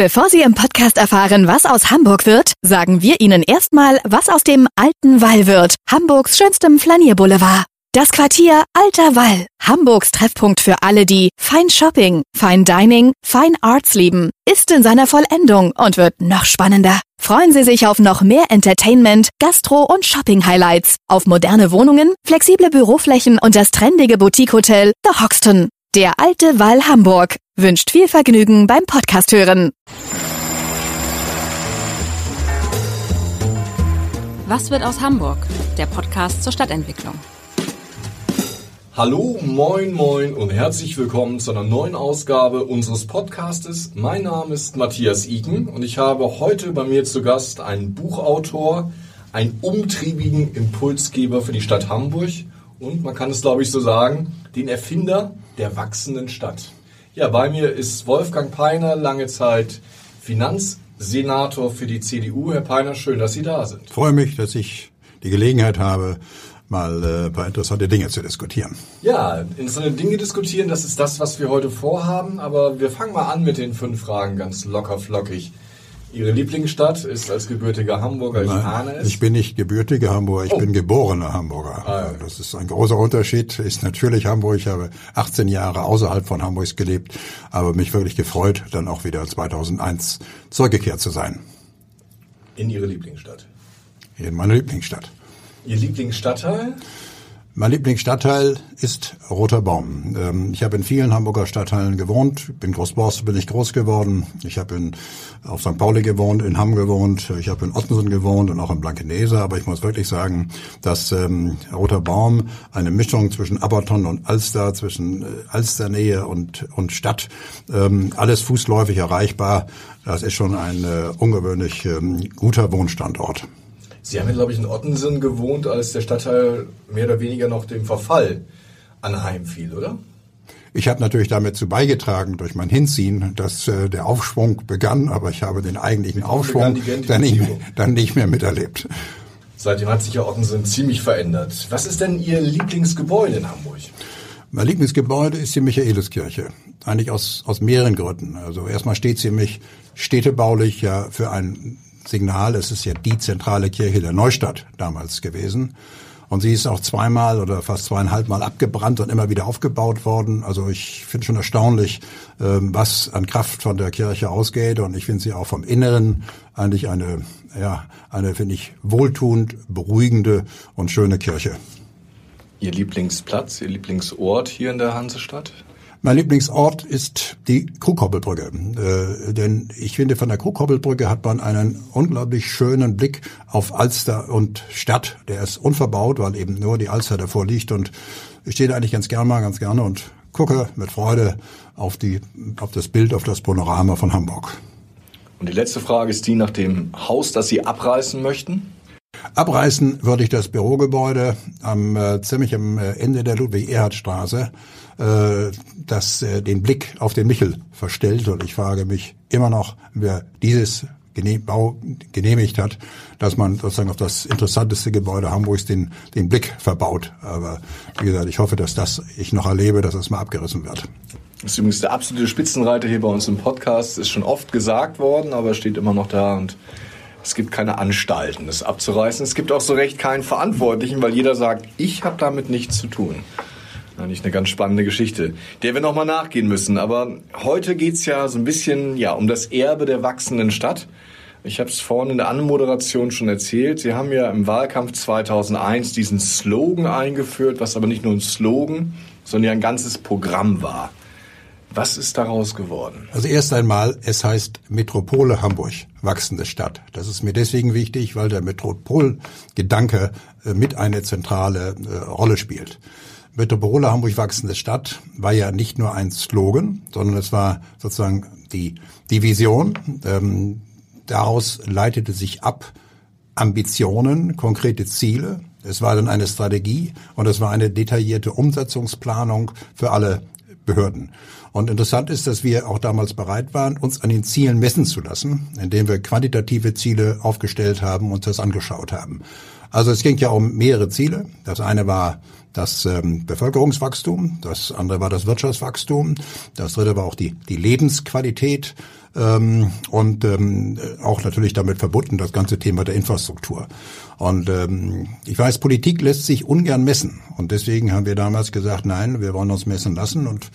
Bevor Sie im Podcast erfahren, was aus Hamburg wird, sagen wir Ihnen erstmal, was aus dem alten Wall wird, Hamburgs schönstem Flanierboulevard. Das Quartier Alter Wall, Hamburgs Treffpunkt für alle, die Fine Shopping, Fine Dining, Fine Arts lieben, ist in seiner Vollendung und wird noch spannender. Freuen Sie sich auf noch mehr Entertainment, Gastro- und Shopping-Highlights, auf moderne Wohnungen, flexible Büroflächen und das trendige Boutique-Hotel The Hoxton. Der alte Wall Hamburg wünscht viel Vergnügen beim Podcast hören. Was wird aus Hamburg? Der Podcast zur Stadtentwicklung. Hallo, moin, moin und herzlich willkommen zu einer neuen Ausgabe unseres Podcastes. Mein Name ist Matthias Iken und ich habe heute bei mir zu Gast einen Buchautor, einen umtriebigen Impulsgeber für die Stadt Hamburg und man kann es glaube ich so sagen, den Erfinder der wachsenden Stadt. Ja, bei mir ist Wolfgang Peiner, lange Zeit Finanzsenator für die CDU. Herr Peiner, schön, dass Sie da sind. Ich freue mich, dass ich die Gelegenheit habe, mal äh, ein paar interessante Dinge zu diskutieren. Ja, interessante Dinge diskutieren, das ist das, was wir heute vorhaben. Aber wir fangen mal an mit den fünf Fragen, ganz locker flockig. Ihre Lieblingsstadt ist als gebürtiger Hamburger, ich ahne es. Ich bin nicht gebürtiger Hamburger, ich oh. bin geborener Hamburger. Ah, ja. Das ist ein großer Unterschied. Ist natürlich Hamburg. Ich habe 18 Jahre außerhalb von Hamburgs gelebt, aber mich wirklich gefreut, dann auch wieder 2001 zurückgekehrt zu sein. In Ihre Lieblingsstadt? In meine Lieblingsstadt. Ihr Lieblingsstadtteil? Mein Lieblingsstadtteil ist Roter Baum. Ähm, ich habe in vielen Hamburger Stadtteilen gewohnt. Bin Großborstel bin ich groß geworden. Ich habe in, auf St. Pauli gewohnt, in Hamm gewohnt. Ich habe in Ottensen gewohnt und auch in Blankenese. Aber ich muss wirklich sagen, dass ähm, Roter Baum eine Mischung zwischen Aberton und Alster, zwischen äh, Alsternähe und, und Stadt, ähm, alles fußläufig erreichbar. Das ist schon ein äh, ungewöhnlich ähm, guter Wohnstandort. Sie haben ja, glaube ich, in Ottensen gewohnt, als der Stadtteil mehr oder weniger noch dem Verfall anheimfiel, oder? Ich habe natürlich damit zu beigetragen durch mein Hinziehen, dass äh, der Aufschwung begann, aber ich habe den eigentlichen Aufschwung dann nicht, dann nicht mehr miterlebt. Seitdem hat sich ja Ottensen ziemlich verändert. Was ist denn Ihr Lieblingsgebäude in Hamburg? Mein Lieblingsgebäude ist die Michaeliskirche. Eigentlich aus, aus mehreren Gründen. Also erstmal steht sie mich städtebaulich ja für ein Signal. Es ist ja die zentrale Kirche der Neustadt damals gewesen. Und sie ist auch zweimal oder fast zweieinhalb Mal abgebrannt und immer wieder aufgebaut worden. Also ich finde schon erstaunlich, ähm, was an Kraft von der Kirche ausgeht. Und ich finde sie auch vom Inneren eigentlich eine, ja, eine, finde ich, wohltuend, beruhigende und schöne Kirche. Ihr Lieblingsplatz, Ihr Lieblingsort hier in der Hansestadt? Mein Lieblingsort ist die Krughoppelbrücke. Äh, denn ich finde, von der Krughoppelbrücke hat man einen unglaublich schönen Blick auf Alster und Stadt. Der ist unverbaut, weil eben nur die Alster davor liegt. Und ich stehe da eigentlich ganz gerne mal, ganz gerne und gucke mit Freude auf, die, auf das Bild, auf das Panorama von Hamburg. Und die letzte Frage ist die nach dem Haus, das Sie abreißen möchten? Abreißen würde ich das Bürogebäude am äh, ziemlich am äh, Ende der Ludwig-Erhard-Straße, äh, das äh, den Blick auf den Michel verstellt. Und ich frage mich immer noch, wer dieses Genehm, Bau genehmigt hat, dass man sozusagen auf das interessanteste Gebäude Hamburgs den, den Blick verbaut. Aber wie gesagt, ich hoffe, dass das ich noch erlebe, dass das mal abgerissen wird. Das ist übrigens der absolute Spitzenreiter hier bei uns im Podcast. Ist schon oft gesagt worden, aber steht immer noch da und es gibt keine Anstalten, das abzureißen. Es gibt auch so recht keinen Verantwortlichen, weil jeder sagt, ich habe damit nichts zu tun. Eigentlich eine ganz spannende Geschichte, der wir nochmal nachgehen müssen. Aber heute geht's ja so ein bisschen ja, um das Erbe der wachsenden Stadt. Ich habe es vorhin in der Anmoderation schon erzählt. Sie haben ja im Wahlkampf 2001 diesen Slogan eingeführt, was aber nicht nur ein Slogan, sondern ja ein ganzes Programm war. Was ist daraus geworden? Also erst einmal, es heißt Metropole Hamburg, wachsende Stadt. Das ist mir deswegen wichtig, weil der Metropolgedanke äh, mit eine zentrale äh, Rolle spielt. Metropole Hamburg, wachsende Stadt war ja nicht nur ein Slogan, sondern es war sozusagen die, die Vision. Ähm, daraus leitete sich ab Ambitionen, konkrete Ziele. Es war dann eine Strategie und es war eine detaillierte Umsetzungsplanung für alle Behörden. Und interessant ist, dass wir auch damals bereit waren, uns an den Zielen messen zu lassen, indem wir quantitative Ziele aufgestellt haben und das angeschaut haben. Also es ging ja um mehrere Ziele. Das eine war das ähm, Bevölkerungswachstum, das andere war das Wirtschaftswachstum, das dritte war auch die, die Lebensqualität ähm, und ähm, auch natürlich damit verbunden das ganze Thema der Infrastruktur. Und ähm, ich weiß, Politik lässt sich ungern messen. Und deswegen haben wir damals gesagt, nein, wir wollen uns messen lassen und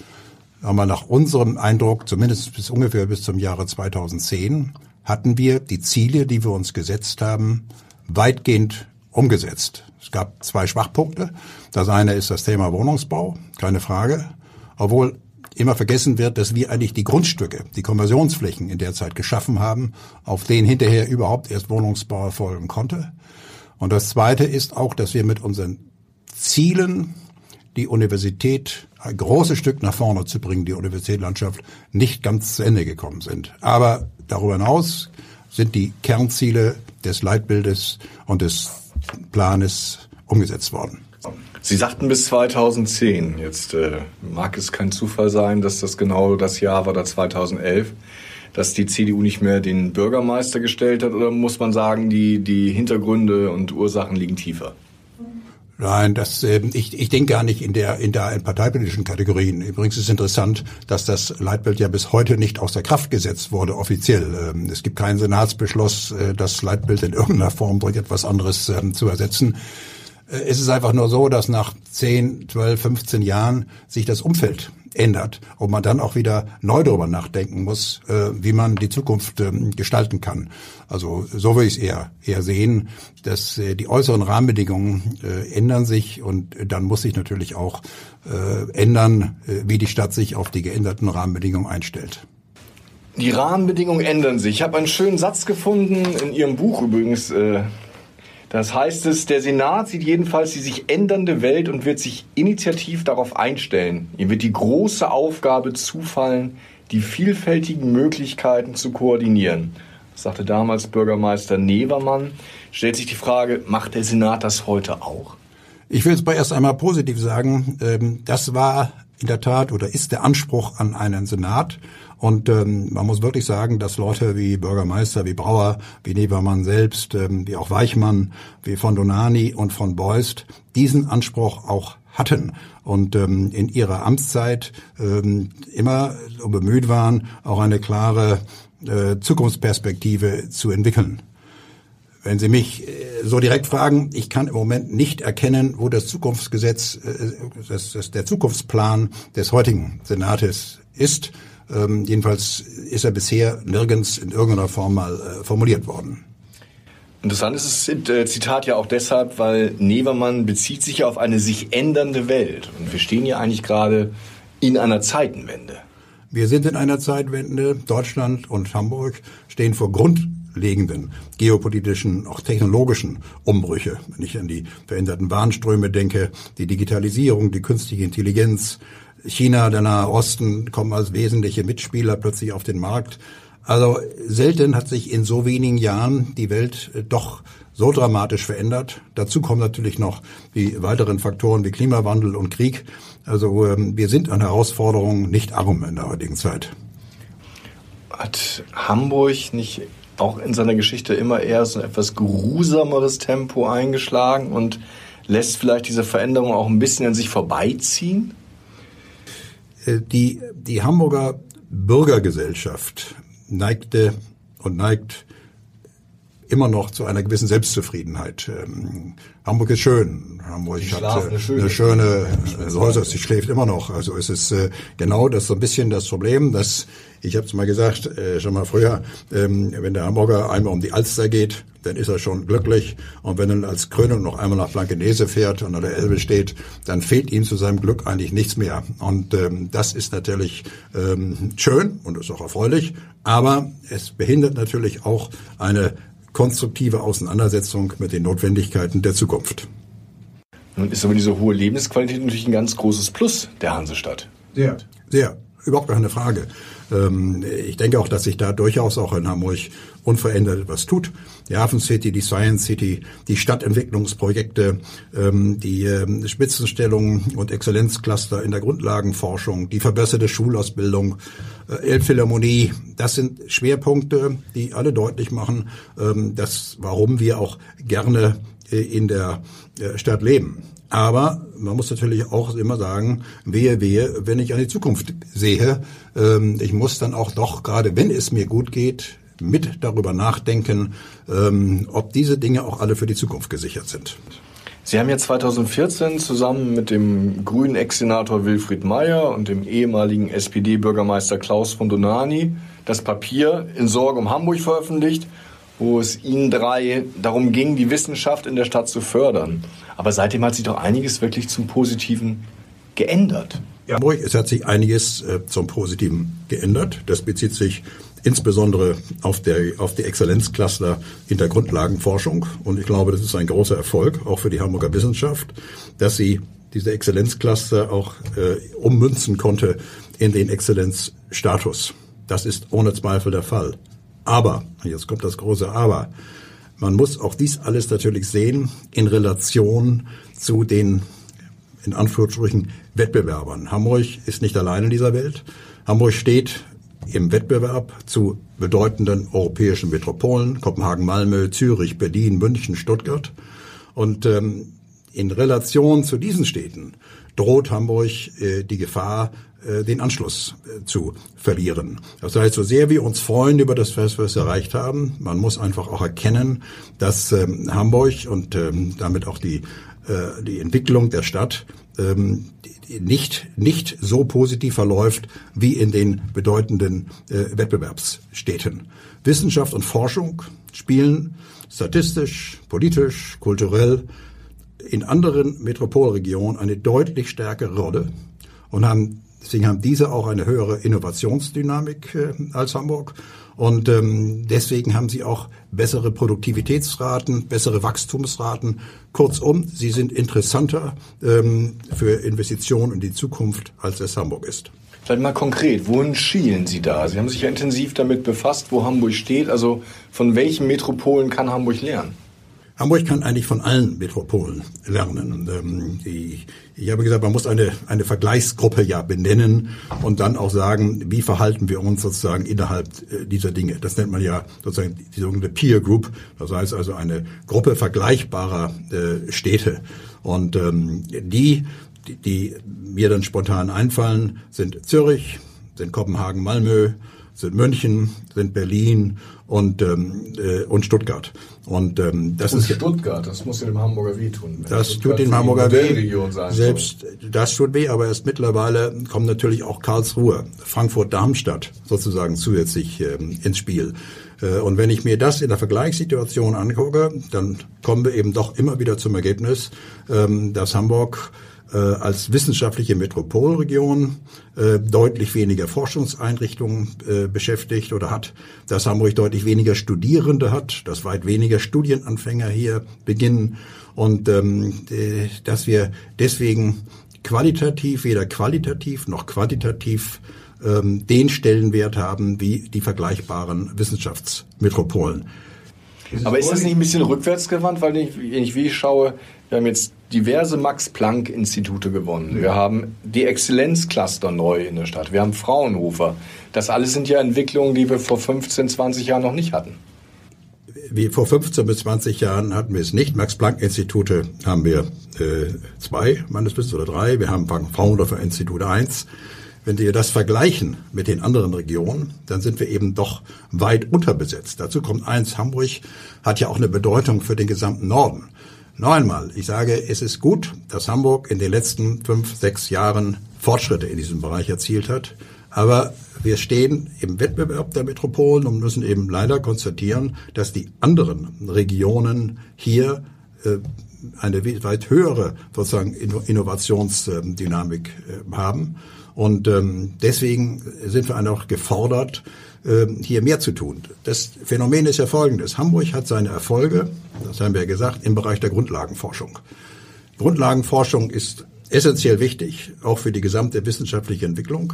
haben wir nach unserem Eindruck, zumindest bis ungefähr bis zum Jahre 2010, hatten wir die Ziele, die wir uns gesetzt haben, weitgehend umgesetzt. Es gab zwei Schwachpunkte. Das eine ist das Thema Wohnungsbau, keine Frage. Obwohl immer vergessen wird, dass wir eigentlich die Grundstücke, die Konversionsflächen in der Zeit geschaffen haben, auf denen hinterher überhaupt erst Wohnungsbau erfolgen konnte. Und das Zweite ist auch, dass wir mit unseren Zielen, die Universität ein großes Stück nach vorne zu bringen, die Universitätslandschaft, nicht ganz zu Ende gekommen sind. Aber darüber hinaus sind die Kernziele des Leitbildes und des Planes umgesetzt worden. Sie sagten bis 2010. Jetzt äh, mag es kein Zufall sein, dass das genau das Jahr war, da 2011, dass die CDU nicht mehr den Bürgermeister gestellt hat, oder muss man sagen, die, die Hintergründe und Ursachen liegen tiefer? Nein, das, äh, ich, ich denke gar nicht in der in der in parteipolitischen Kategorien. Übrigens ist interessant, dass das Leitbild ja bis heute nicht außer Kraft gesetzt wurde offiziell. Ähm, es gibt keinen Senatsbeschluss, äh, das Leitbild in irgendeiner Form durch etwas anderes ähm, zu ersetzen. Äh, es ist einfach nur so, dass nach 10, 12, 15 Jahren sich das Umfeld ändert und man dann auch wieder neu darüber nachdenken muss, äh, wie man die Zukunft ähm, gestalten kann. Also so würde ich es eher, eher sehen, dass äh, die äußeren Rahmenbedingungen ändern sich und dann muss sich natürlich auch ändern, wie die Stadt sich auf die geänderten Rahmenbedingungen einstellt. Die Rahmenbedingungen ändern sich. Ich habe einen schönen Satz gefunden in Ihrem Buch übrigens. Das heißt es, der Senat sieht jedenfalls die sich ändernde Welt und wird sich initiativ darauf einstellen. Ihm wird die große Aufgabe zufallen, die vielfältigen Möglichkeiten zu koordinieren. Das sagte damals Bürgermeister Nevermann. Stellt sich die Frage, macht der Senat das heute auch? Ich will es mal erst einmal positiv sagen. Ähm, das war in der Tat oder ist der Anspruch an einen Senat. Und ähm, man muss wirklich sagen, dass Leute wie Bürgermeister, wie Brauer, wie Nebermann selbst, ähm, wie auch Weichmann, wie von Donani und von Beust diesen Anspruch auch hatten und ähm, in ihrer Amtszeit ähm, immer bemüht waren, auch eine klare äh, Zukunftsperspektive zu entwickeln. Wenn Sie mich äh, so direkt fragen, ich kann im Moment nicht erkennen, wo das Zukunftsgesetz, äh, das, das, der Zukunftsplan des heutigen Senates ist. Ähm, jedenfalls ist er bisher nirgends in irgendeiner Form mal äh, formuliert worden. Interessant ist das äh, Zitat ja auch deshalb, weil Nevermann bezieht sich ja auf eine sich ändernde Welt. Und wir stehen ja eigentlich gerade in einer Zeitenwende. Wir sind in einer Zeitwende. Deutschland und Hamburg stehen vor grundlegenden geopolitischen, auch technologischen Umbrüche. Wenn ich an die veränderten Warnströme denke, die Digitalisierung, die künstliche Intelligenz, China, der Nahe Osten kommen als wesentliche Mitspieler plötzlich auf den Markt. Also selten hat sich in so wenigen Jahren die Welt äh, doch so dramatisch verändert. Dazu kommen natürlich noch die weiteren Faktoren wie Klimawandel und Krieg. Also ähm, wir sind an Herausforderungen nicht arm in der heutigen Zeit. Hat Hamburg nicht auch in seiner Geschichte immer eher so ein etwas geruhsameres Tempo eingeschlagen und lässt vielleicht diese Veränderung auch ein bisschen an sich vorbeiziehen? Äh, die, die Hamburger Bürgergesellschaft neigte und neigt immer noch zu einer gewissen Selbstzufriedenheit. Ähm, Hamburg ist schön. Hamburg hat äh, eine schöne, eine schöne Häuser, sie schläft immer noch. Also es ist äh, genau das so ein bisschen das Problem, dass ich habe es mal gesagt, äh, schon mal früher, ähm, wenn der Hamburger einmal um die Alster geht, dann ist er schon glücklich. Und wenn er als Krönung noch einmal nach Blankenese fährt und an der Elbe steht, dann fehlt ihm zu seinem Glück eigentlich nichts mehr. Und ähm, das ist natürlich ähm, schön und ist auch erfreulich, aber es behindert natürlich auch eine konstruktive Auseinandersetzung mit den Notwendigkeiten der Zukunft. Nun ist aber diese hohe Lebensqualität natürlich ein ganz großes Plus der Hansestadt. Sehr. Sehr. Überhaupt keine Frage. Ähm, ich denke auch, dass sich da durchaus auch in Hamburg unverändert etwas tut. Die Hafen City, die Science City, die Stadtentwicklungsprojekte, ähm, die ähm, Spitzenstellung und Exzellenzcluster in der Grundlagenforschung, die verbesserte Schulausbildung, äh, Elbphilharmonie, das sind Schwerpunkte, die alle deutlich machen, dass warum wir auch gerne äh, in der äh, Stadt leben. Aber man muss natürlich auch immer sagen, wehe, wehe, wenn ich an die Zukunft sehe, ähm, ich muss dann auch doch, gerade wenn es mir gut geht, mit darüber nachdenken, ähm, ob diese Dinge auch alle für die Zukunft gesichert sind. Sie haben ja 2014 zusammen mit dem grünen Ex-Senator Wilfried Meyer und dem ehemaligen SPD-Bürgermeister Klaus von Donani das Papier in Sorge um Hamburg veröffentlicht, wo es Ihnen drei darum ging, die Wissenschaft in der Stadt zu fördern. Aber seitdem hat sich doch einiges wirklich zum Positiven geändert. Ja, es hat sich einiges äh, zum Positiven geändert. Das bezieht sich insbesondere auf, der, auf die Exzellenzcluster in der Grundlagenforschung. Und ich glaube, das ist ein großer Erfolg, auch für die Hamburger Wissenschaft, dass sie diese Exzellenzcluster auch äh, ummünzen konnte in den Exzellenzstatus. Das ist ohne Zweifel der Fall. Aber, jetzt kommt das große Aber, man muss auch dies alles natürlich sehen in Relation zu den, in Anführungsstrichen, Wettbewerbern. Hamburg ist nicht allein in dieser Welt. Hamburg steht im Wettbewerb zu bedeutenden europäischen Metropolen, Kopenhagen, Malmö, Zürich, Berlin, München, Stuttgart. Und ähm, in Relation zu diesen Städten droht Hamburg äh, die Gefahr, den Anschluss äh, zu verlieren. Das heißt, so sehr wir uns freuen über das, was wir erreicht haben, man muss einfach auch erkennen, dass ähm, Hamburg und ähm, damit auch die, äh, die Entwicklung der Stadt ähm, nicht, nicht so positiv verläuft wie in den bedeutenden äh, Wettbewerbsstädten. Wissenschaft und Forschung spielen statistisch, politisch, kulturell in anderen Metropolregionen eine deutlich stärkere Rolle und haben deswegen haben diese auch eine höhere Innovationsdynamik äh, als Hamburg und ähm, deswegen haben sie auch bessere Produktivitätsraten, bessere Wachstumsraten. Kurzum, sie sind interessanter ähm, für Investitionen in die Zukunft, als es Hamburg ist. Vielleicht mal konkret, wohin schielen Sie da? Sie haben sich ja intensiv damit befasst, wo Hamburg steht. Also von welchen Metropolen kann Hamburg lernen? Hamburg kann eigentlich von allen Metropolen lernen. Ähm, ich, ich habe gesagt, man muss eine, eine Vergleichsgruppe ja benennen und dann auch sagen, wie verhalten wir uns sozusagen innerhalb äh, dieser Dinge. Das nennt man ja sozusagen die sogenannte Peer Group. Das heißt also eine Gruppe vergleichbarer äh, Städte. Und ähm, die, die, die mir dann spontan einfallen, sind Zürich, sind Kopenhagen, Malmö, sind München, sind Berlin und, ähm, äh, und Stuttgart. Und ähm, das und ist Stuttgart, das muss ja dem Hamburger weh tun. Das Stuttgart tut dem Hamburger weh. Selbst soll. das tut weh, aber erst mittlerweile kommt natürlich auch Karlsruhe, Frankfurt-Darmstadt sozusagen zusätzlich ähm, ins Spiel. Äh, und wenn ich mir das in der Vergleichssituation angucke, dann kommen wir eben doch immer wieder zum Ergebnis, ähm, dass Hamburg äh, als wissenschaftliche Metropolregion äh, deutlich weniger Forschungseinrichtungen äh, beschäftigt oder hat, dass Hamburg deutlich weniger Studierende hat, dass weit weniger Studienanfänger hier beginnen und ähm, äh, dass wir deswegen qualitativ, weder qualitativ noch quantitativ ähm, den Stellenwert haben wie die vergleichbaren Wissenschaftsmetropolen. Aber ist das nicht ein bisschen rückwärtsgewandt, weil ich, wenn ich wie ich schaue, wir haben jetzt diverse Max-Planck-Institute gewonnen. Wir haben die Exzellenzcluster neu in der Stadt. Wir haben Fraunhofer. Das alles sind ja Entwicklungen, die wir vor 15, 20 Jahren noch nicht hatten. Wie vor 15 bis 20 Jahren hatten wir es nicht. Max-Planck-Institute haben wir äh, zwei, meines Wissens, oder drei. Wir haben Fraunhofer Institut eins. Wenn wir das vergleichen mit den anderen Regionen, dann sind wir eben doch weit unterbesetzt. Dazu kommt eins, Hamburg hat ja auch eine Bedeutung für den gesamten Norden. Noch einmal, ich sage, es ist gut, dass Hamburg in den letzten fünf, sechs Jahren Fortschritte in diesem Bereich erzielt hat. Aber wir stehen im Wettbewerb der Metropolen und müssen eben leider konstatieren, dass die anderen Regionen hier äh, eine weit höhere sozusagen Innovationsdynamik äh, haben. Und ähm, deswegen sind wir auch gefordert, hier mehr zu tun. Das Phänomen ist ja folgendes. Hamburg hat seine Erfolge, das haben wir ja gesagt, im Bereich der Grundlagenforschung. Grundlagenforschung ist essentiell wichtig, auch für die gesamte wissenschaftliche Entwicklung.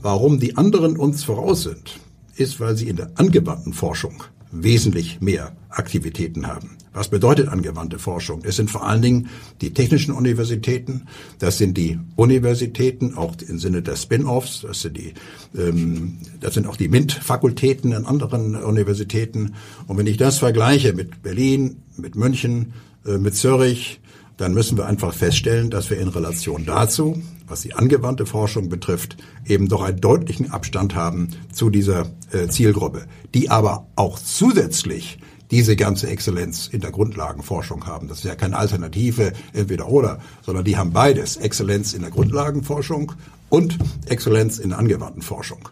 Warum die anderen uns voraus sind, ist, weil sie in der angewandten Forschung wesentlich mehr Aktivitäten haben. Was bedeutet angewandte Forschung? Es sind vor allen Dingen die technischen Universitäten, das sind die Universitäten, auch im Sinne der Spin-offs, das sind die, ähm, das sind auch die MINT-Fakultäten in anderen Universitäten. Und wenn ich das vergleiche mit Berlin, mit München, äh, mit Zürich, dann müssen wir einfach feststellen, dass wir in Relation dazu, was die angewandte Forschung betrifft, eben doch einen deutlichen Abstand haben zu dieser äh, Zielgruppe, die aber auch zusätzlich diese ganze Exzellenz in der Grundlagenforschung haben. Das ist ja keine Alternative entweder oder, sondern die haben beides. Exzellenz in der Grundlagenforschung und Exzellenz in der angewandten Forschung.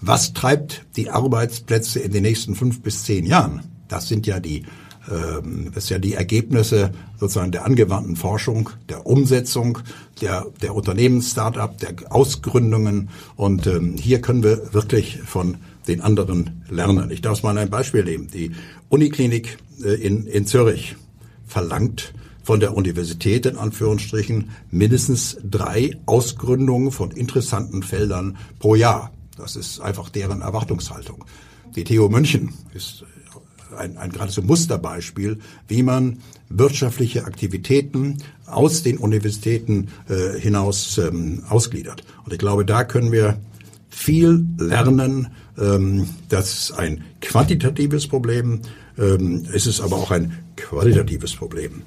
Was treibt die Arbeitsplätze in den nächsten fünf bis zehn Jahren? Das sind ja die ähm, ist ja die Ergebnisse sozusagen der angewandten Forschung, der Umsetzung, der, der Unternehmens-Startup, der Ausgründungen. Und ähm, hier können wir wirklich von den anderen lernen. Ich darf mal ein Beispiel nehmen. Die Uniklinik äh, in, in Zürich verlangt von der Universität in Anführungsstrichen mindestens drei Ausgründungen von interessanten Feldern pro Jahr. Das ist einfach deren Erwartungshaltung. Die TU München ist ein, ein geradezu Musterbeispiel, wie man wirtschaftliche Aktivitäten aus den Universitäten äh, hinaus ähm, ausgliedert. Und ich glaube, da können wir viel lernen. Ähm, das ist ein quantitatives Problem. Ähm, es ist aber auch ein qualitatives Problem.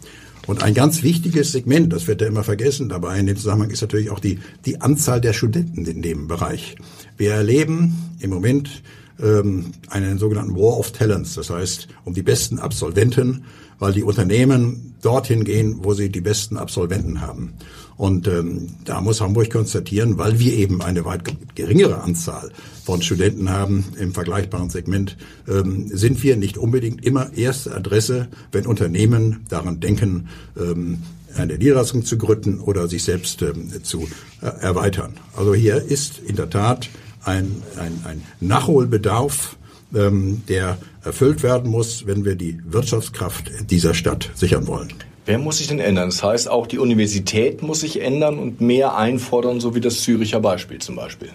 Und ein ganz wichtiges Segment, das wird ja immer vergessen dabei in dem Zusammenhang, ist natürlich auch die, die Anzahl der Studenten in dem Bereich. Wir erleben im Moment ähm, einen sogenannten War of Talents, das heißt um die besten Absolventen, weil die Unternehmen dorthin gehen, wo sie die besten Absolventen haben. Und ähm, da muss Hamburg konstatieren, weil wir eben eine weit geringere Anzahl von Studenten haben im vergleichbaren Segment, ähm, sind wir nicht unbedingt immer erste Adresse, wenn Unternehmen daran denken, ähm, eine Niederlassung zu gründen oder sich selbst ähm, zu äh, erweitern. Also hier ist in der Tat ein, ein, ein Nachholbedarf, ähm, der erfüllt werden muss, wenn wir die Wirtschaftskraft dieser Stadt sichern wollen. Wer muss sich denn ändern? Das heißt, auch die Universität muss sich ändern und mehr einfordern, so wie das Züricher Beispiel zum Beispiel.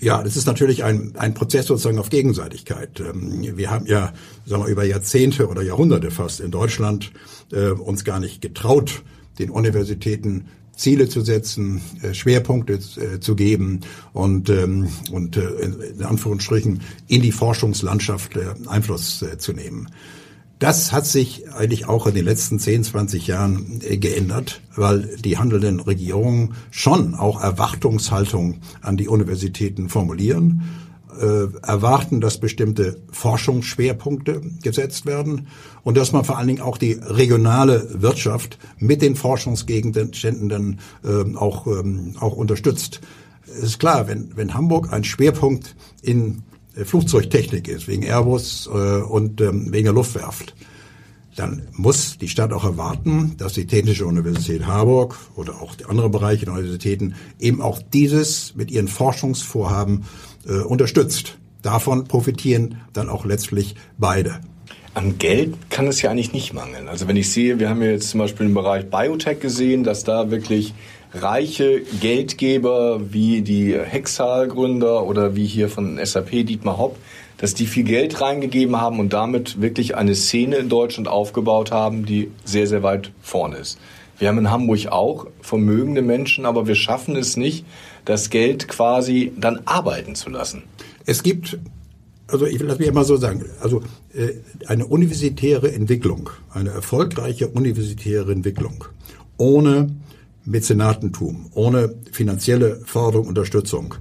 Ja, das ist natürlich ein, ein Prozess sozusagen auf Gegenseitigkeit. Ähm, wir haben ja sagen wir, über Jahrzehnte oder Jahrhunderte fast in Deutschland äh, uns gar nicht getraut, den Universitäten Ziele zu setzen, äh, Schwerpunkte äh, zu geben und, ähm, und äh, in Anführungsstrichen in die Forschungslandschaft Einfluss zu nehmen. Das hat sich eigentlich auch in den letzten 10, 20 Jahren geändert, weil die handelnden Regierungen schon auch Erwartungshaltung an die Universitäten formulieren erwarten, dass bestimmte Forschungsschwerpunkte gesetzt werden und dass man vor allen Dingen auch die regionale Wirtschaft mit den Forschungsgegenständen äh, auch, ähm, auch unterstützt. Es ist klar, wenn, wenn Hamburg ein Schwerpunkt in äh, Flugzeugtechnik ist, wegen Airbus äh, und ähm, wegen der Luftwerft, dann muss die Stadt auch erwarten, dass die Technische Universität Harburg oder auch die anderen Bereiche der Universitäten eben auch dieses mit ihren Forschungsvorhaben äh, unterstützt. Davon profitieren dann auch letztlich beide. An Geld kann es ja eigentlich nicht mangeln. Also wenn ich sehe, wir haben ja jetzt zum Beispiel im Bereich Biotech gesehen, dass da wirklich reiche Geldgeber wie die Hexal-Gründer oder wie hier von SAP Dietmar Hopp, dass die viel Geld reingegeben haben und damit wirklich eine Szene in Deutschland aufgebaut haben, die sehr, sehr weit vorne ist. Wir haben in Hamburg auch vermögende Menschen, aber wir schaffen es nicht, das Geld quasi dann arbeiten zu lassen. Es gibt, also ich das mir immer so sagen, also äh, eine universitäre Entwicklung, eine erfolgreiche universitäre Entwicklung ohne Mäzenatentum, ohne finanzielle Förderung, Unterstützung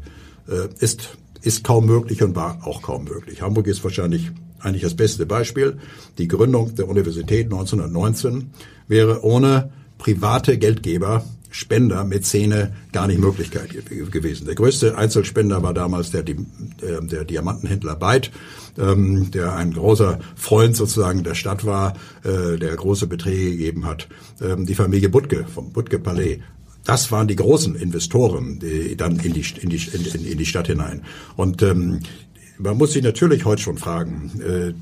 äh, ist, ist kaum möglich und war auch kaum möglich. Hamburg ist wahrscheinlich eigentlich das beste Beispiel. Die Gründung der Universität 1919 wäre ohne private Geldgeber Spender, Mäzene gar nicht Möglichkeit gewesen. Der größte Einzelspender war damals der, der, Diamantenhändler Beit, ähm, der ein großer Freund sozusagen der Stadt war, äh, der große Beträge gegeben hat. Ähm, die Familie Butke vom Butke Palais das waren die großen Investoren die dann in die, in die, in, in die Stadt hinein. Und ähm, man muss sich natürlich heute schon fragen, äh,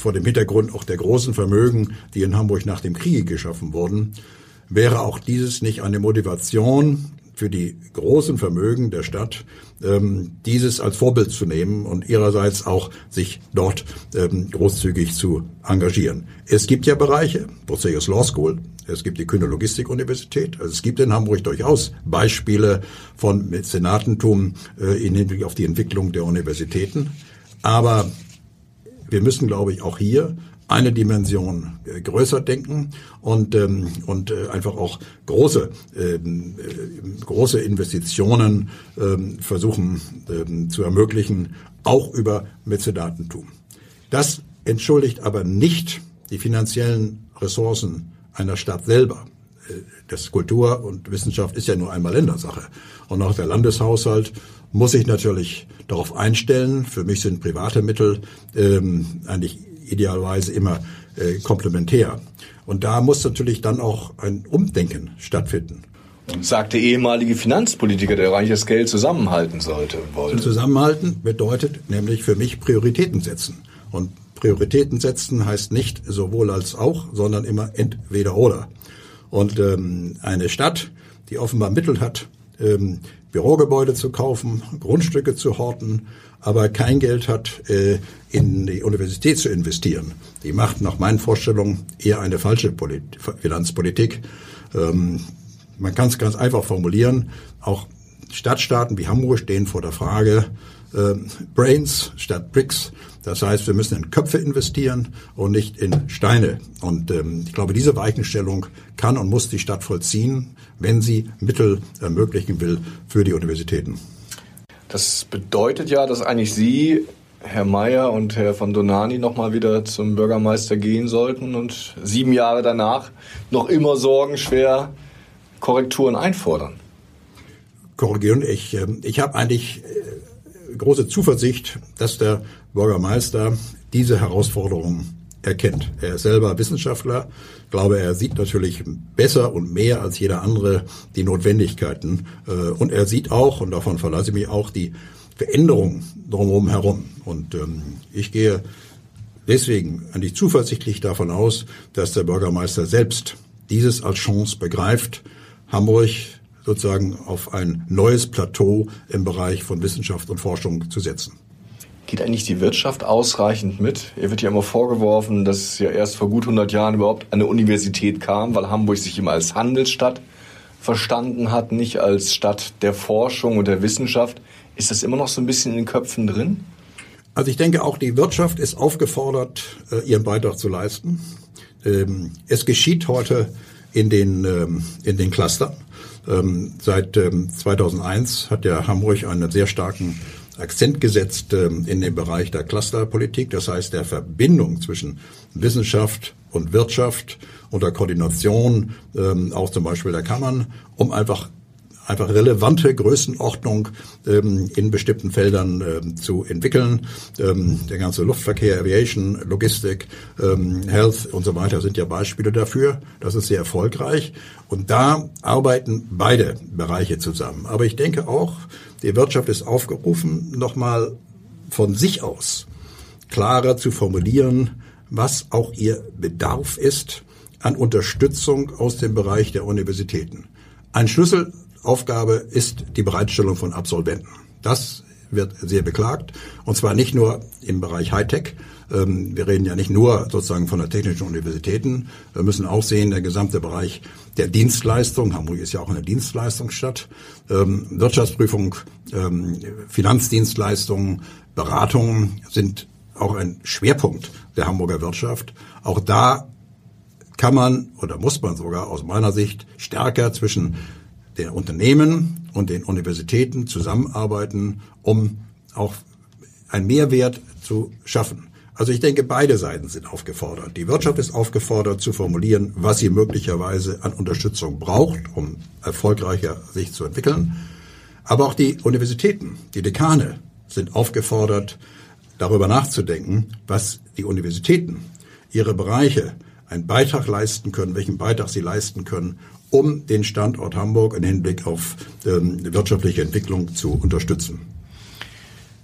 vor dem Hintergrund auch der großen Vermögen, die in Hamburg nach dem Kriege geschaffen wurden, wäre auch dieses nicht eine Motivation für die großen Vermögen der Stadt, ähm, dieses als Vorbild zu nehmen und ihrerseits auch sich dort ähm, großzügig zu engagieren. Es gibt ja Bereiche, Bucerius Law School, es gibt die Kühne Logistik-Universität, also es gibt in Hamburg durchaus Beispiele von Mäzenatentum äh, in Hinblick auf die Entwicklung der Universitäten. Aber wir müssen, glaube ich, auch hier eine Dimension äh, größer denken und ähm, und äh, einfach auch große ähm, äh, große Investitionen ähm, versuchen ähm, zu ermöglichen, auch über Mäzenatentum. Das entschuldigt aber nicht die finanziellen Ressourcen einer Stadt selber. Das Kultur und Wissenschaft ist ja nur einmal Ländersache. Und auch der Landeshaushalt muss sich natürlich darauf einstellen. Für mich sind private Mittel ähm, eigentlich idealerweise immer äh, komplementär. Und da muss natürlich dann auch ein Umdenken stattfinden. Sagt der ehemalige Finanzpolitiker, der das Geld zusammenhalten sollte. Wollte. Zusammenhalten bedeutet nämlich für mich Prioritäten setzen. Und Prioritäten setzen heißt nicht sowohl als auch, sondern immer entweder oder. Und ähm, eine Stadt, die offenbar Mittel hat, ähm, Bürogebäude zu kaufen, Grundstücke zu horten, aber kein Geld hat, äh, in die Universität zu investieren. Die macht nach meinen Vorstellungen eher eine falsche Polit Finanzpolitik. Ähm, man kann es ganz einfach formulieren. Auch Stadtstaaten wie Hamburg stehen vor der Frage, äh, Brains statt Bricks. Das heißt, wir müssen in Köpfe investieren und nicht in Steine. Und ähm, ich glaube, diese Weichenstellung kann und muss die Stadt vollziehen, wenn sie Mittel ermöglichen will für die Universitäten. Das bedeutet ja, dass eigentlich Sie, Herr Mayer und Herr von Donani nochmal wieder zum Bürgermeister gehen sollten und sieben Jahre danach noch immer sorgenschwer Korrekturen einfordern. Korrigieren, ich, ähm, ich habe eigentlich äh, große Zuversicht, dass der Bürgermeister diese Herausforderung erkennt. Er ist selber Wissenschaftler. Ich glaube, er sieht natürlich besser und mehr als jeder andere die Notwendigkeiten. Äh, und er sieht auch, und davon verlasse ich mich auch, die Veränderungen drumherum herum. Und ähm, ich gehe deswegen eigentlich zuversichtlich davon aus, dass der Bürgermeister selbst dieses als Chance begreift, Hamburg sozusagen auf ein neues Plateau im Bereich von Wissenschaft und Forschung zu setzen. Geht eigentlich die Wirtschaft ausreichend mit? Ihr wird ja immer vorgeworfen, dass es ja erst vor gut 100 Jahren überhaupt eine Universität kam, weil Hamburg sich immer als Handelsstadt verstanden hat, nicht als Stadt der Forschung und der Wissenschaft. Ist das immer noch so ein bisschen in den Köpfen drin? Also ich denke, auch die Wirtschaft ist aufgefordert, äh, ihren Beitrag zu leisten. Ähm, es geschieht heute in den, ähm, in den Clustern. Ähm, seit 2001 hat ja Hamburg einen sehr starken Akzent gesetzt ähm, in dem Bereich der Clusterpolitik, das heißt der Verbindung zwischen Wissenschaft und Wirtschaft und der Koordination ähm, auch zum Beispiel der Kammern, um einfach einfach relevante Größenordnung ähm, in bestimmten Feldern ähm, zu entwickeln. Ähm, der ganze Luftverkehr, Aviation, Logistik, ähm, Health und so weiter sind ja Beispiele dafür. Das ist sehr erfolgreich. Und da arbeiten beide Bereiche zusammen. Aber ich denke auch, die Wirtschaft ist aufgerufen, nochmal von sich aus klarer zu formulieren, was auch ihr Bedarf ist an Unterstützung aus dem Bereich der Universitäten. Ein Schlüsselaufgabe ist die Bereitstellung von Absolventen. Das wird sehr beklagt. Und zwar nicht nur im Bereich Hightech. Ähm, wir reden ja nicht nur sozusagen von der technischen Universitäten. Wir müssen auch sehen, der gesamte Bereich der Dienstleistung. Hamburg ist ja auch eine Dienstleistungsstadt. Ähm, Wirtschaftsprüfung, ähm, Finanzdienstleistungen, Beratungen sind auch ein Schwerpunkt der Hamburger Wirtschaft. Auch da kann man oder muss man sogar aus meiner Sicht stärker zwischen der Unternehmen und den Universitäten zusammenarbeiten, um auch einen Mehrwert zu schaffen. Also ich denke, beide Seiten sind aufgefordert. Die Wirtschaft ist aufgefordert zu formulieren, was sie möglicherweise an Unterstützung braucht, um erfolgreicher sich zu entwickeln. Aber auch die Universitäten, die Dekane sind aufgefordert, darüber nachzudenken, was die Universitäten, ihre Bereiche einen Beitrag leisten können, welchen Beitrag sie leisten können, um den Standort Hamburg im Hinblick auf ähm, wirtschaftliche Entwicklung zu unterstützen.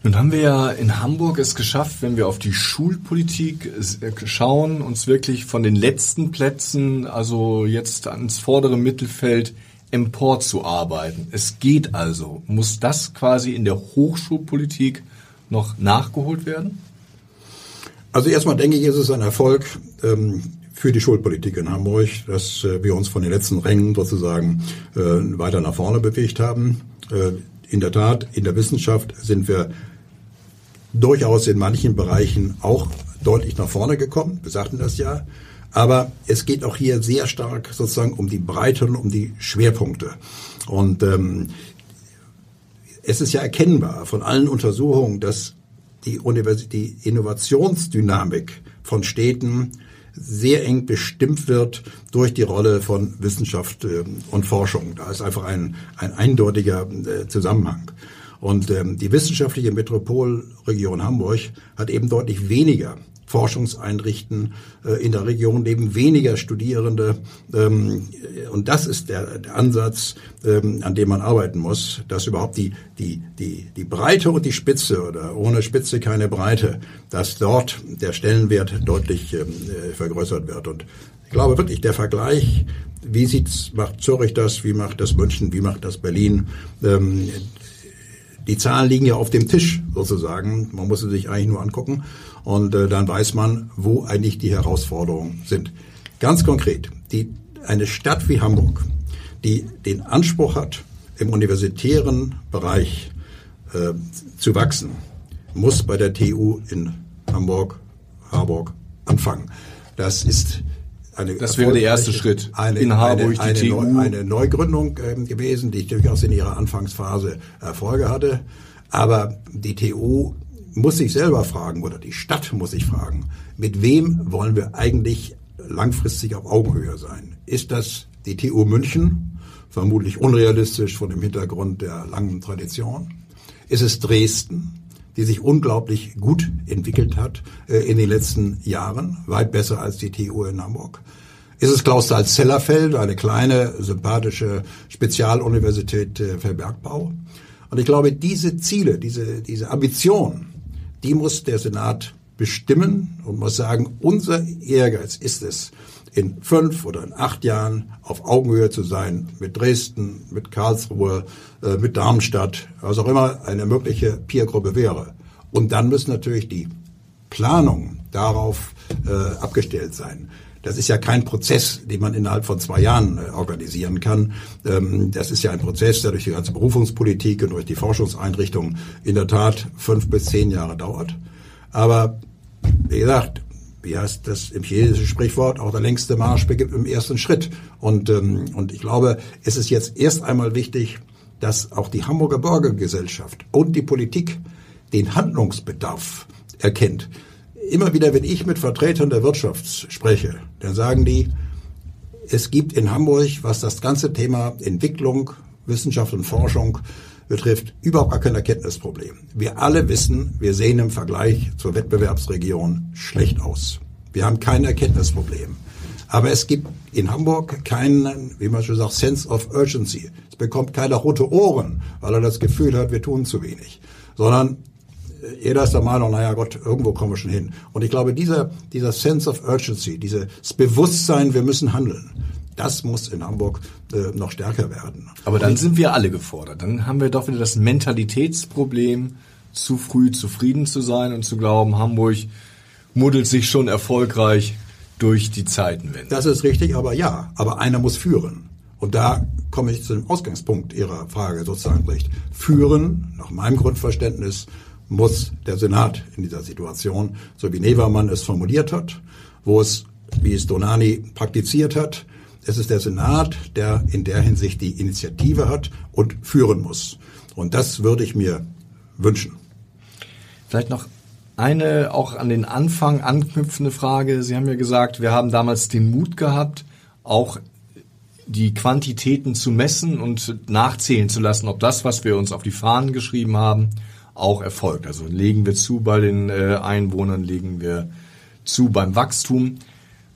Nun haben wir ja in Hamburg es geschafft, wenn wir auf die Schulpolitik äh, schauen, uns wirklich von den letzten Plätzen, also jetzt ans vordere Mittelfeld, emporzuarbeiten. Es geht also. Muss das quasi in der Hochschulpolitik noch nachgeholt werden? Also erstmal denke ich, ist es ein Erfolg ähm, für die Schulpolitik in Hamburg, dass äh, wir uns von den letzten Rängen sozusagen äh, weiter nach vorne bewegt haben. Äh, in der Tat, in der Wissenschaft sind wir durchaus in manchen Bereichen auch deutlich nach vorne gekommen. Wir sagten das ja. Aber es geht auch hier sehr stark sozusagen um die Breite und um die Schwerpunkte. Und ähm, es ist ja erkennbar von allen Untersuchungen, dass die, Universität, die Innovationsdynamik von Städten sehr eng bestimmt wird durch die Rolle von Wissenschaft äh, und Forschung. Da ist einfach ein, ein eindeutiger äh, Zusammenhang. Und ähm, die wissenschaftliche Metropolregion Hamburg hat eben deutlich weniger Forschungseinrichten äh, in der Region leben weniger Studierende. Ähm, und das ist der, der Ansatz, ähm, an dem man arbeiten muss, dass überhaupt die, die, die, die Breite und die Spitze oder ohne Spitze keine Breite, dass dort der Stellenwert deutlich ähm, äh, vergrößert wird. Und ich glaube wirklich, der Vergleich, wie sieht's, macht Zürich das, wie macht das München, wie macht das Berlin, die Zahlen liegen ja auf dem Tisch sozusagen. Man muss sie sich eigentlich nur angucken und äh, dann weiß man, wo eigentlich die Herausforderungen sind. Ganz konkret, die, eine Stadt wie Hamburg, die den Anspruch hat, im universitären Bereich äh, zu wachsen, muss bei der TU in Hamburg, Harburg anfangen. Das ist eine das wäre der erste Schritt eine, in Harburg eine, die eine, TU. eine Neugründung ähm, gewesen, die durchaus in ihrer Anfangsphase Erfolge hatte. Aber die TU muss sich selber fragen oder die Stadt muss sich fragen, mit wem wollen wir eigentlich langfristig auf Augenhöhe sein? Ist das die TU München? Vermutlich unrealistisch von dem Hintergrund der langen Tradition. Ist es Dresden? die sich unglaublich gut entwickelt hat äh, in den letzten Jahren, weit besser als die TU in Hamburg. Ist es Klaus Zellerfeld, eine kleine, sympathische Spezialuniversität äh, für Bergbau? Und ich glaube, diese Ziele, diese, diese Ambition, die muss der Senat bestimmen und muss sagen, unser Ehrgeiz ist es, in fünf oder in acht Jahren auf Augenhöhe zu sein mit Dresden, mit Karlsruhe, äh, mit Darmstadt, was auch immer eine mögliche Peergruppe wäre. Und dann müssen natürlich die Planungen darauf äh, abgestellt sein. Das ist ja kein Prozess, den man innerhalb von zwei Jahren äh, organisieren kann. Ähm, das ist ja ein Prozess, der durch die ganze Berufungspolitik und durch die Forschungseinrichtungen in der Tat fünf bis zehn Jahre dauert. Aber wie gesagt, wie heißt das im chinesischen Sprichwort, auch der längste Marsch beginnt im ersten Schritt. Und, ähm, und ich glaube, es ist jetzt erst einmal wichtig, dass auch die Hamburger Bürgergesellschaft und die Politik den Handlungsbedarf erkennt. Immer wieder, wenn ich mit Vertretern der Wirtschaft spreche, dann sagen die, es gibt in Hamburg, was das ganze Thema Entwicklung, Wissenschaft und Forschung betrifft, überhaupt gar kein Erkenntnisproblem. Wir alle wissen, wir sehen im Vergleich zur Wettbewerbsregion schlecht aus. Wir haben kein Erkenntnisproblem. Aber es gibt in Hamburg keinen, wie man schon sagt, Sense of Urgency. Es bekommt keiner rote Ohren, weil er das Gefühl hat, wir tun zu wenig. Sondern jeder ist der Meinung, naja Gott, irgendwo kommen wir schon hin. Und ich glaube, dieser, dieser Sense of Urgency, dieses Bewusstsein, wir müssen handeln, das muss in Hamburg äh, noch stärker werden. Aber dann sind wir alle gefordert. Dann haben wir doch wieder das Mentalitätsproblem, zu früh zufrieden zu sein und zu glauben, Hamburg muddelt sich schon erfolgreich durch die Zeitenwende. Das ist richtig, aber ja, aber einer muss führen. Und da komme ich zu dem Ausgangspunkt Ihrer Frage sozusagen recht. Führen, nach meinem Grundverständnis, muss der Senat in dieser Situation, so wie Nevermann es formuliert hat, wo es, wie es Donani praktiziert hat, es ist der Senat, der in der Hinsicht die Initiative hat und führen muss. Und das würde ich mir wünschen. Vielleicht noch eine auch an den Anfang anknüpfende Frage. Sie haben ja gesagt, wir haben damals den Mut gehabt, auch die Quantitäten zu messen und nachzählen zu lassen, ob das, was wir uns auf die Fahnen geschrieben haben, auch erfolgt. Also legen wir zu bei den äh, Einwohnern, legen wir zu beim Wachstum.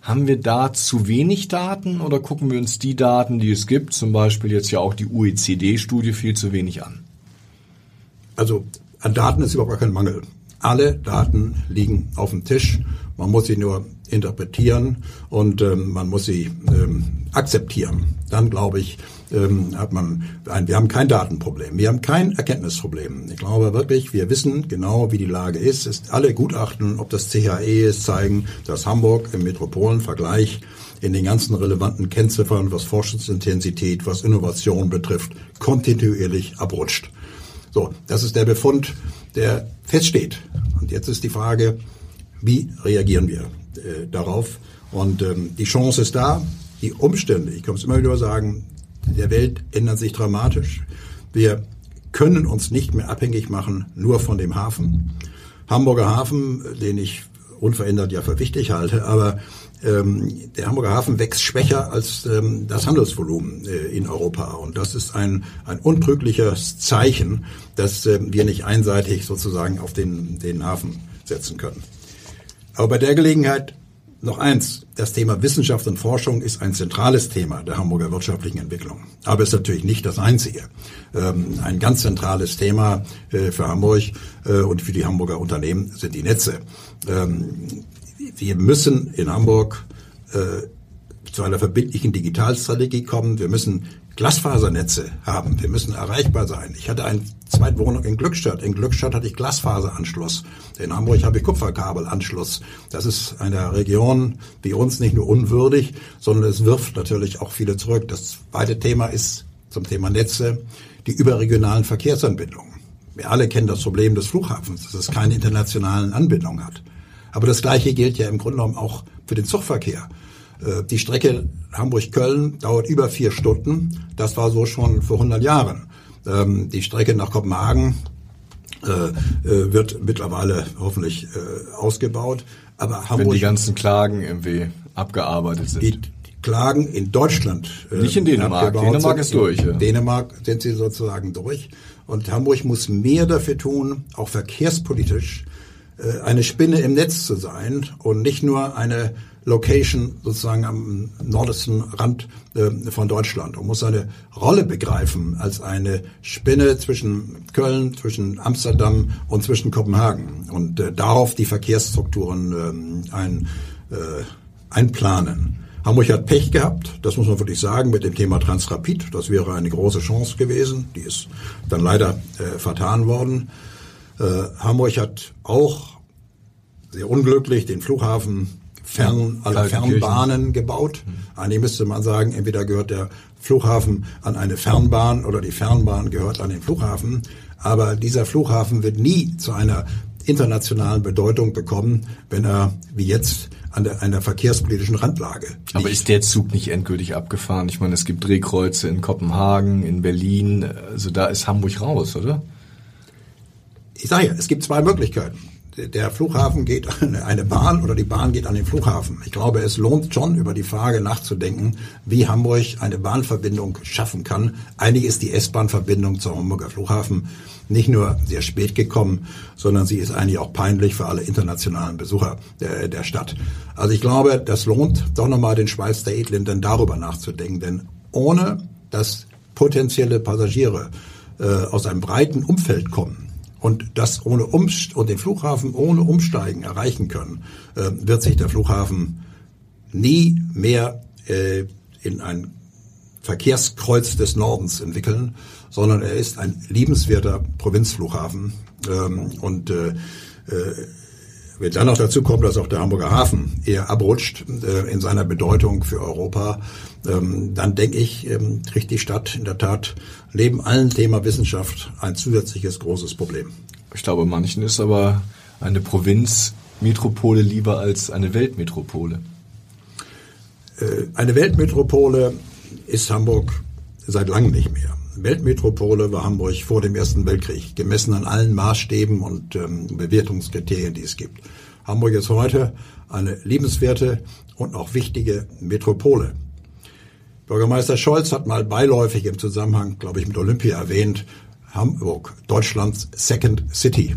Haben wir da zu wenig Daten oder gucken wir uns die Daten, die es gibt, zum Beispiel jetzt ja auch die OECD-Studie, viel zu wenig an? Also an Daten ist überhaupt kein Mangel. Alle Daten liegen auf dem Tisch. Man muss sie nur interpretieren und ähm, man muss sie ähm, akzeptieren. Dann glaube ich, ähm, hat man ein, wir haben kein Datenproblem, wir haben kein Erkenntnisproblem. Ich glaube wirklich, wir wissen genau, wie die Lage ist. ist alle Gutachten, ob das CHE ist, zeigen, dass Hamburg im Metropolenvergleich in den ganzen relevanten Kennziffern, was Forschungsintensität, was Innovation betrifft, kontinuierlich abrutscht. So, das ist der Befund, der feststeht. Und jetzt ist die Frage, wie reagieren wir äh, darauf? Und ähm, die Chance ist da, die Umstände, ich kann es immer wieder sagen, der Welt ändern sich dramatisch. Wir können uns nicht mehr abhängig machen nur von dem Hafen. Hamburger Hafen, den ich unverändert ja für wichtig halte, aber ähm, der Hamburger Hafen wächst schwächer als ähm, das Handelsvolumen äh, in Europa. Und das ist ein, ein untrügliches Zeichen, dass äh, wir nicht einseitig sozusagen auf den, den Hafen setzen können. Aber bei der Gelegenheit noch eins, das Thema Wissenschaft und Forschung ist ein zentrales Thema der Hamburger wirtschaftlichen Entwicklung. Aber ist natürlich nicht das einzige. Ähm, ein ganz zentrales Thema äh, für Hamburg äh, und für die Hamburger Unternehmen sind die Netze. Ähm, wir müssen in Hamburg äh, zu einer verbindlichen Digitalstrategie kommen. Wir müssen Glasfasernetze haben. Wir müssen erreichbar sein. Ich hatte eine Zweitwohnung in Glückstadt. In Glückstadt hatte ich Glasfaseranschluss. In Hamburg habe ich Kupferkabelanschluss. Das ist einer Region wie uns nicht nur unwürdig, sondern es wirft natürlich auch viele zurück. Das zweite Thema ist zum Thema Netze die überregionalen Verkehrsanbindungen. Wir alle kennen das Problem des Flughafens, dass es keine internationalen Anbindungen hat. Aber das Gleiche gilt ja im Grunde genommen auch für den Zugverkehr. Äh, die Strecke Hamburg-Köln dauert über vier Stunden. Das war so schon vor 100 Jahren. Ähm, die Strecke nach Kopenhagen äh, äh, wird mittlerweile hoffentlich ausgebaut. Aber Hamburg, Wenn die ganzen Klagen irgendwie abgearbeitet sind. Die, Klagen in Deutschland. Nicht in Dänemark. Dänemark ist durch. Ja. Dänemark sind sie sozusagen durch. Und Hamburg muss mehr dafür tun, auch verkehrspolitisch, eine Spinne im Netz zu sein und nicht nur eine Location sozusagen am nordischen Rand äh, von Deutschland und muss seine Rolle begreifen als eine Spinne zwischen Köln, zwischen Amsterdam und zwischen Kopenhagen und äh, darauf die Verkehrsstrukturen äh, ein, einplanen. Hamburg hat Pech gehabt, das muss man wirklich sagen, mit dem Thema Transrapid. Das wäre eine große Chance gewesen. Die ist dann leider äh, vertan worden. Äh, Hamburg hat auch sehr unglücklich den Flughafen Fern, alle Fernbahnen gebaut. Eigentlich müsste man sagen, entweder gehört der Flughafen an eine Fernbahn oder die Fernbahn gehört an den Flughafen. Aber dieser Flughafen wird nie zu einer internationalen Bedeutung bekommen, wenn er wie jetzt an der, einer verkehrspolitischen Randlage. Liegt. Aber ist der Zug nicht endgültig abgefahren? Ich meine, es gibt Drehkreuze in Kopenhagen, in Berlin. Also da ist Hamburg raus, oder? Ich sage ja, es gibt zwei Möglichkeiten der Flughafen geht an eine Bahn oder die Bahn geht an den Flughafen. Ich glaube, es lohnt schon, über die Frage nachzudenken, wie Hamburg eine Bahnverbindung schaffen kann. Eigentlich ist die S-Bahn-Verbindung zum Hamburger Flughafen nicht nur sehr spät gekommen, sondern sie ist eigentlich auch peinlich für alle internationalen Besucher der, der Stadt. Also ich glaube, das lohnt doch nochmal den Schweiz der Edlinden darüber nachzudenken, denn ohne dass potenzielle Passagiere äh, aus einem breiten Umfeld kommen, und das ohne Umst und den Flughafen ohne Umsteigen erreichen können, äh, wird sich der Flughafen nie mehr äh, in ein Verkehrskreuz des Nordens entwickeln, sondern er ist ein liebenswerter Provinzflughafen. Ähm, und äh, äh, wenn dann noch dazu kommt, dass auch der Hamburger Hafen eher abrutscht äh, in seiner Bedeutung für Europa, ähm, dann denke ich, ähm, kriegt die Stadt in der Tat neben allen Thema Wissenschaft ein zusätzliches großes Problem. Ich glaube, manchen ist aber eine Provinzmetropole lieber als eine Weltmetropole. Äh, eine Weltmetropole ist Hamburg seit langem nicht mehr. Weltmetropole war Hamburg vor dem Ersten Weltkrieg, gemessen an allen Maßstäben und ähm, Bewertungskriterien, die es gibt. Hamburg ist heute eine liebenswerte und auch wichtige Metropole. Bürgermeister Scholz hat mal beiläufig im Zusammenhang, glaube ich, mit Olympia erwähnt, Hamburg, Deutschlands Second City.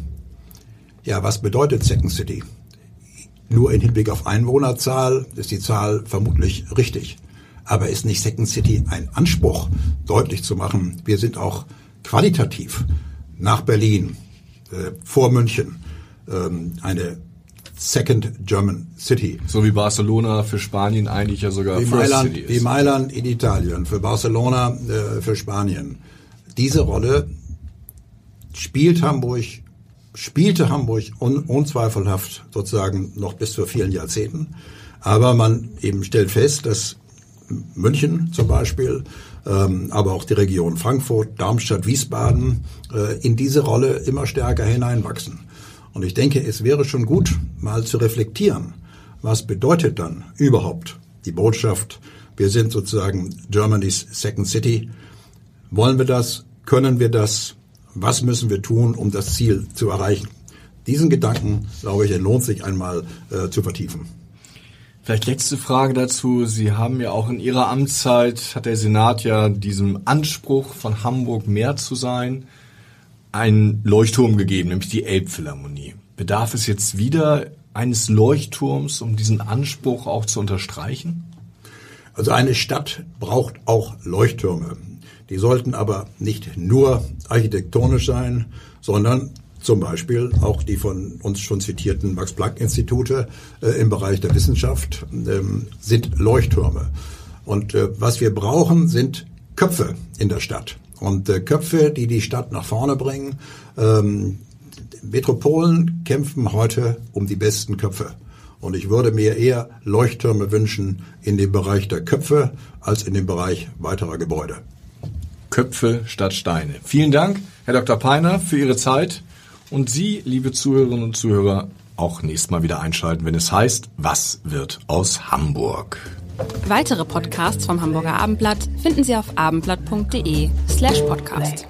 Ja, was bedeutet Second City? Nur in Hinblick auf Einwohnerzahl ist die Zahl vermutlich richtig. Aber ist nicht Second City ein Anspruch, deutlich zu machen, wir sind auch qualitativ nach Berlin, äh, vor München, ähm, eine Second German City. So wie Barcelona für Spanien eigentlich ja sogar wie First Mailand, City ist. Wie Mailand in Italien, für Barcelona, äh, für Spanien. Diese Rolle spielt Hamburg, spielte Hamburg un, unzweifelhaft sozusagen noch bis vor vielen Jahrzehnten. Aber man eben stellt fest, dass München zum Beispiel, ähm, aber auch die Region Frankfurt, Darmstadt, Wiesbaden äh, in diese Rolle immer stärker hineinwachsen. Und ich denke, es wäre schon gut, mal zu reflektieren, was bedeutet dann überhaupt die Botschaft, wir sind sozusagen Germany's Second City. Wollen wir das? Können wir das? Was müssen wir tun, um das Ziel zu erreichen? Diesen Gedanken, glaube ich, lohnt sich einmal äh, zu vertiefen. Vielleicht letzte Frage dazu. Sie haben ja auch in Ihrer Amtszeit, hat der Senat ja diesem Anspruch von Hamburg mehr zu sein, einen Leuchtturm gegeben, nämlich die Elbphilharmonie. Bedarf es jetzt wieder eines Leuchtturms, um diesen Anspruch auch zu unterstreichen? Also eine Stadt braucht auch Leuchttürme. Die sollten aber nicht nur architektonisch sein, sondern zum Beispiel auch die von uns schon zitierten Max-Planck-Institute äh, im Bereich der Wissenschaft ähm, sind Leuchttürme. Und äh, was wir brauchen, sind Köpfe in der Stadt. Und äh, Köpfe, die die Stadt nach vorne bringen. Ähm, Metropolen kämpfen heute um die besten Köpfe. Und ich würde mir eher Leuchttürme wünschen in dem Bereich der Köpfe als in dem Bereich weiterer Gebäude. Köpfe statt Steine. Vielen Dank, Herr Dr. Peiner, für Ihre Zeit. Und Sie, liebe Zuhörerinnen und Zuhörer, auch nächstes Mal wieder einschalten, wenn es heißt, was wird aus Hamburg? Weitere Podcasts vom Hamburger Abendblatt finden Sie auf abendblatt.de slash podcast.